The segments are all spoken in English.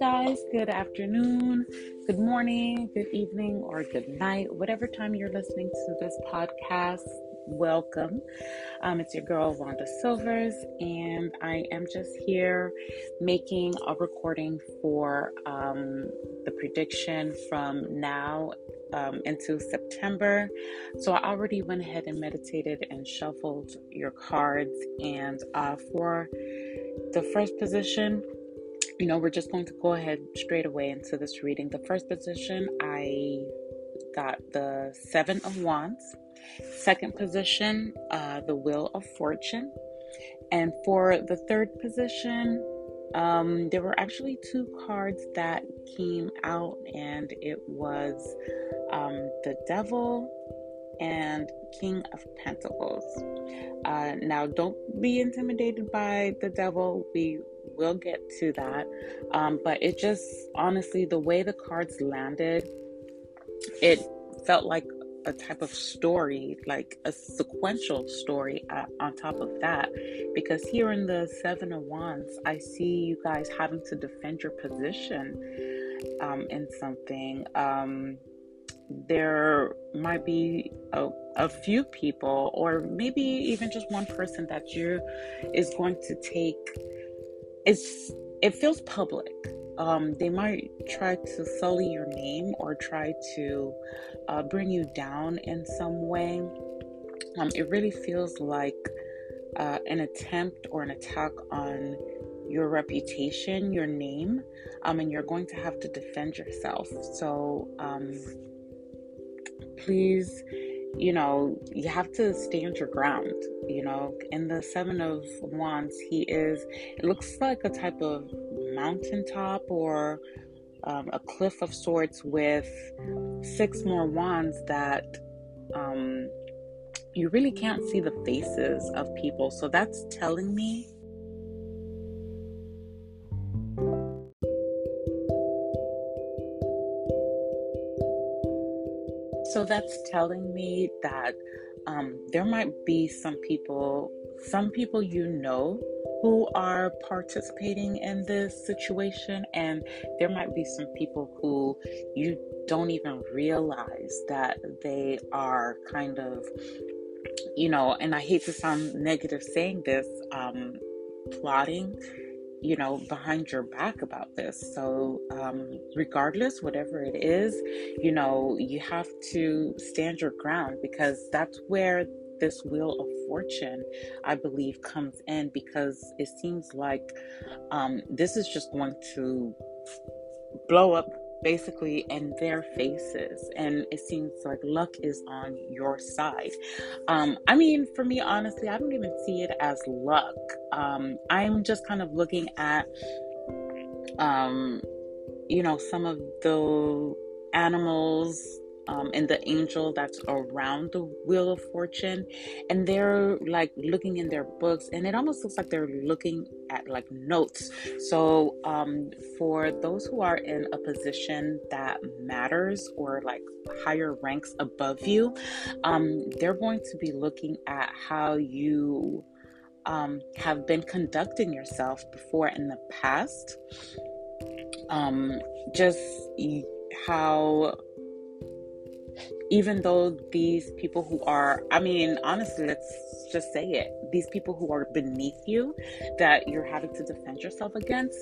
Guys, good afternoon, good morning, good evening, or good night, whatever time you're listening to this podcast. Welcome. Um, it's your girl Wanda Silvers, and I am just here making a recording for um, the prediction from now um, into September. So I already went ahead and meditated and shuffled your cards, and uh, for the first position, you know, we're just going to go ahead straight away into this reading. The first position, I got the Seven of Wands. Second position, uh, the Wheel of Fortune. And for the third position, um, there were actually two cards that came out, and it was um, the Devil and King of Pentacles. Uh, now, don't be intimidated by the Devil. We will get to that. Um, but it just, honestly, the way the cards landed, it felt like a type of story, like a sequential story at, on top of that. Because here in the Seven of Wands, I see you guys having to defend your position um, in something. Um, there might be a, a few people, or maybe even just one person that you is going to take. It's it feels public um, they might try to sully your name or try to uh, bring you down in some way. Um, it really feels like uh, an attempt or an attack on your reputation, your name, um, and you're going to have to defend yourself. So um, please, you know, you have to stand your ground. You know, in the Seven of Wands, he is, it looks like a type of mountaintop or um, a cliff of sorts with six more wands that um, you really can't see the faces of people. So that's telling me. That's telling me that um, there might be some people, some people you know who are participating in this situation, and there might be some people who you don't even realize that they are kind of, you know, and I hate to sound negative saying this, um, plotting you know, behind your back about this. So, um, regardless, whatever it is, you know, you have to stand your ground because that's where this wheel of fortune, I believe, comes in because it seems like um, this is just going to blow up basically in their faces and it seems like luck is on your side. Um i mean for me honestly i don't even see it as luck. Um i'm just kind of looking at um you know some of the animals um, and the angel that's around the wheel of fortune and they're like looking in their books and it almost looks like they're looking at like notes. So um, for those who are in a position that matters or like higher ranks above you um, they're going to be looking at how you um, have been conducting yourself before in the past. Um, just how even though these people who are, I mean, honestly, let's just say it, these people who are beneath you that you're having to defend yourself against,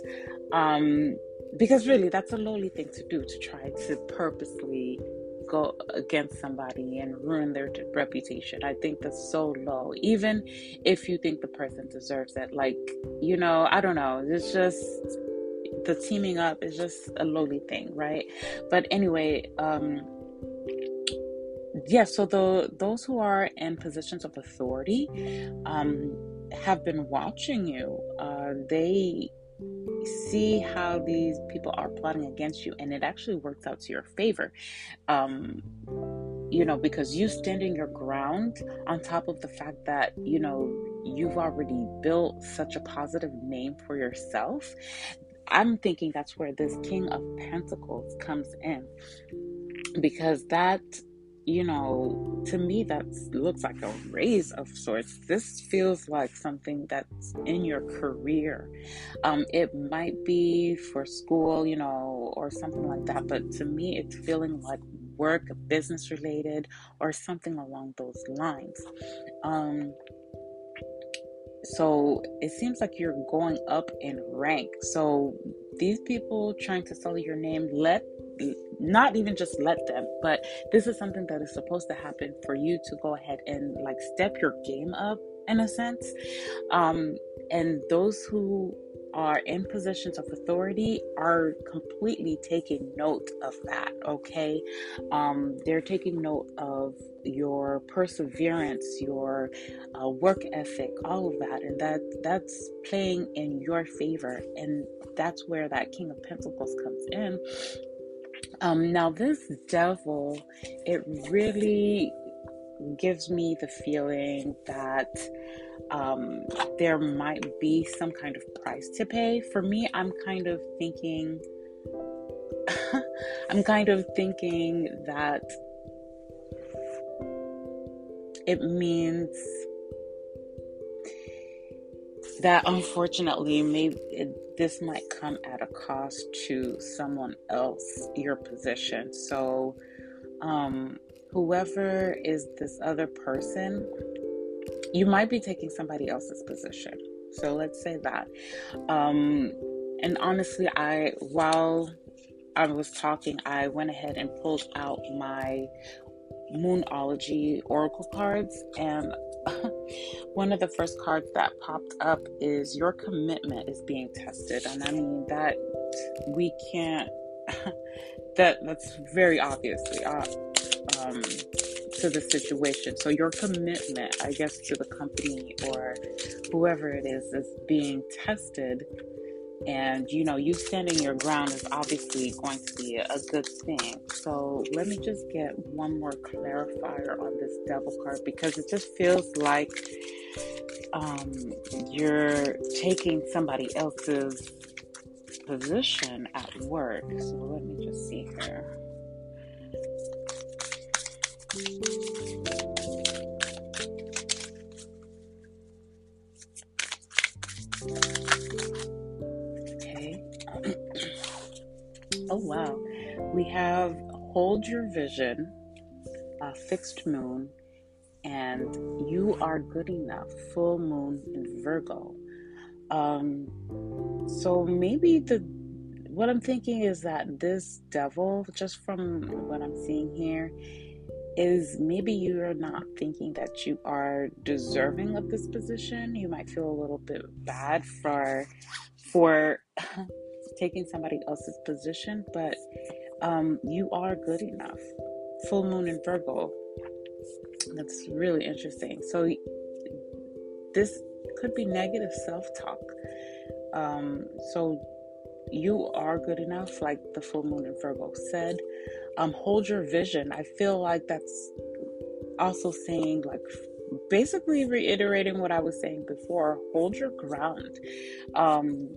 um, because really that's a lowly thing to do to try to purposely go against somebody and ruin their reputation. I think that's so low. Even if you think the person deserves it, like, you know, I don't know. It's just the teaming up is just a lowly thing, right? But anyway, um, yeah, so the those who are in positions of authority um, have been watching you. Uh, they see how these people are plotting against you, and it actually works out to your favor. Um, you know, because you standing your ground on top of the fact that you know you've already built such a positive name for yourself. I'm thinking that's where this King of Pentacles comes in because that you know, to me, that looks like a raise of sorts. This feels like something that's in your career. Um, it might be for school, you know, or something like that, but to me, it's feeling like work, business related, or something along those lines. Um, so it seems like you're going up in rank. So these people trying to sell your name, let not even just let them, but this is something that is supposed to happen for you to go ahead and like step your game up in a sense. Um, and those who are in positions of authority are completely taking note of that okay um, they're taking note of your perseverance your uh, work ethic all of that and that that's playing in your favor and that's where that king of pentacles comes in um, now this devil it really gives me the feeling that um, there might be some kind of price to pay. For me, I'm kind of thinking, I'm kind of thinking that it means that unfortunately, maybe this might come at a cost to someone else, your position. So, um, whoever is this other person, you might be taking somebody else's position. So let's say that. Um, and honestly, I while I was talking, I went ahead and pulled out my Moonology Oracle cards, and one of the first cards that popped up is your commitment is being tested, and I mean that we can't. that that's very obviously uh, um, to the situation. So your commitment, I guess, to the company or whoever it is is being tested. And you know, you standing your ground is obviously going to be a good thing. So let me just get one more clarifier on this devil card because it just feels like um, you're taking somebody else's position at work. So let me just see here. We have Hold Your Vision, a Fixed Moon, and You Are Good Enough, Full Moon in Virgo. Um, so maybe the what I'm thinking is that this devil, just from what I'm seeing here, is maybe you're not thinking that you are deserving of this position. You might feel a little bit bad for for taking somebody else's position, but um, you are good enough. Full moon in Virgo. That's really interesting. So this could be negative self-talk. Um, so you are good enough, like the full moon in Virgo said um, hold your vision. I feel like that's also saying, like, basically reiterating what I was saying before hold your ground. Um,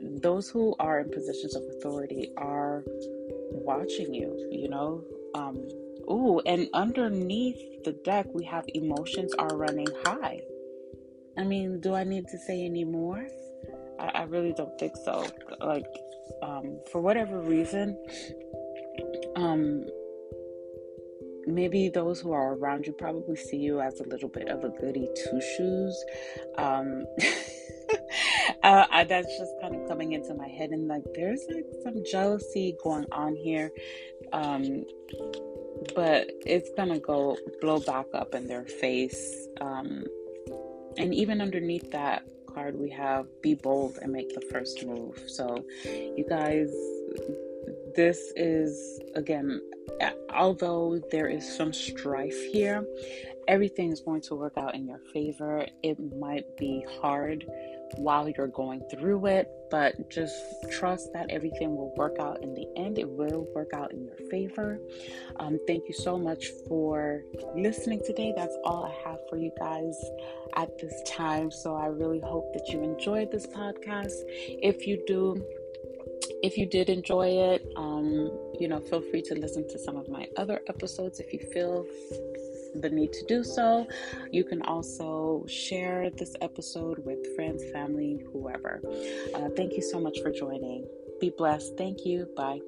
those who are in positions of authority are watching you, you know. Um, ooh, and underneath the deck, we have emotions are running high. I mean, do I need to say any more? I, I really don't think so. Like, um, for whatever reason, um, maybe those who are around you probably see you as a little bit of a goody two shoes. Um, uh, I, that's just kind of coming into my head, and like there's like some jealousy going on here, um, but it's gonna go blow back up in their face. Um, and even underneath that card, we have be bold and make the first move. So, you guys this is, again, although there is some strife here, everything is going to work out in your favor. It might be hard while you're going through it, but just trust that everything will work out in the end. It will work out in your favor. Um, thank you so much for listening today. That's all I have for you guys at this time. So I really hope that you enjoyed this podcast. If you do, if you did enjoy it, um, you know, feel free to listen to some of my other episodes if you feel the need to do so. You can also share this episode with friends, family, whoever. Uh, thank you so much for joining. Be blessed. Thank you. Bye.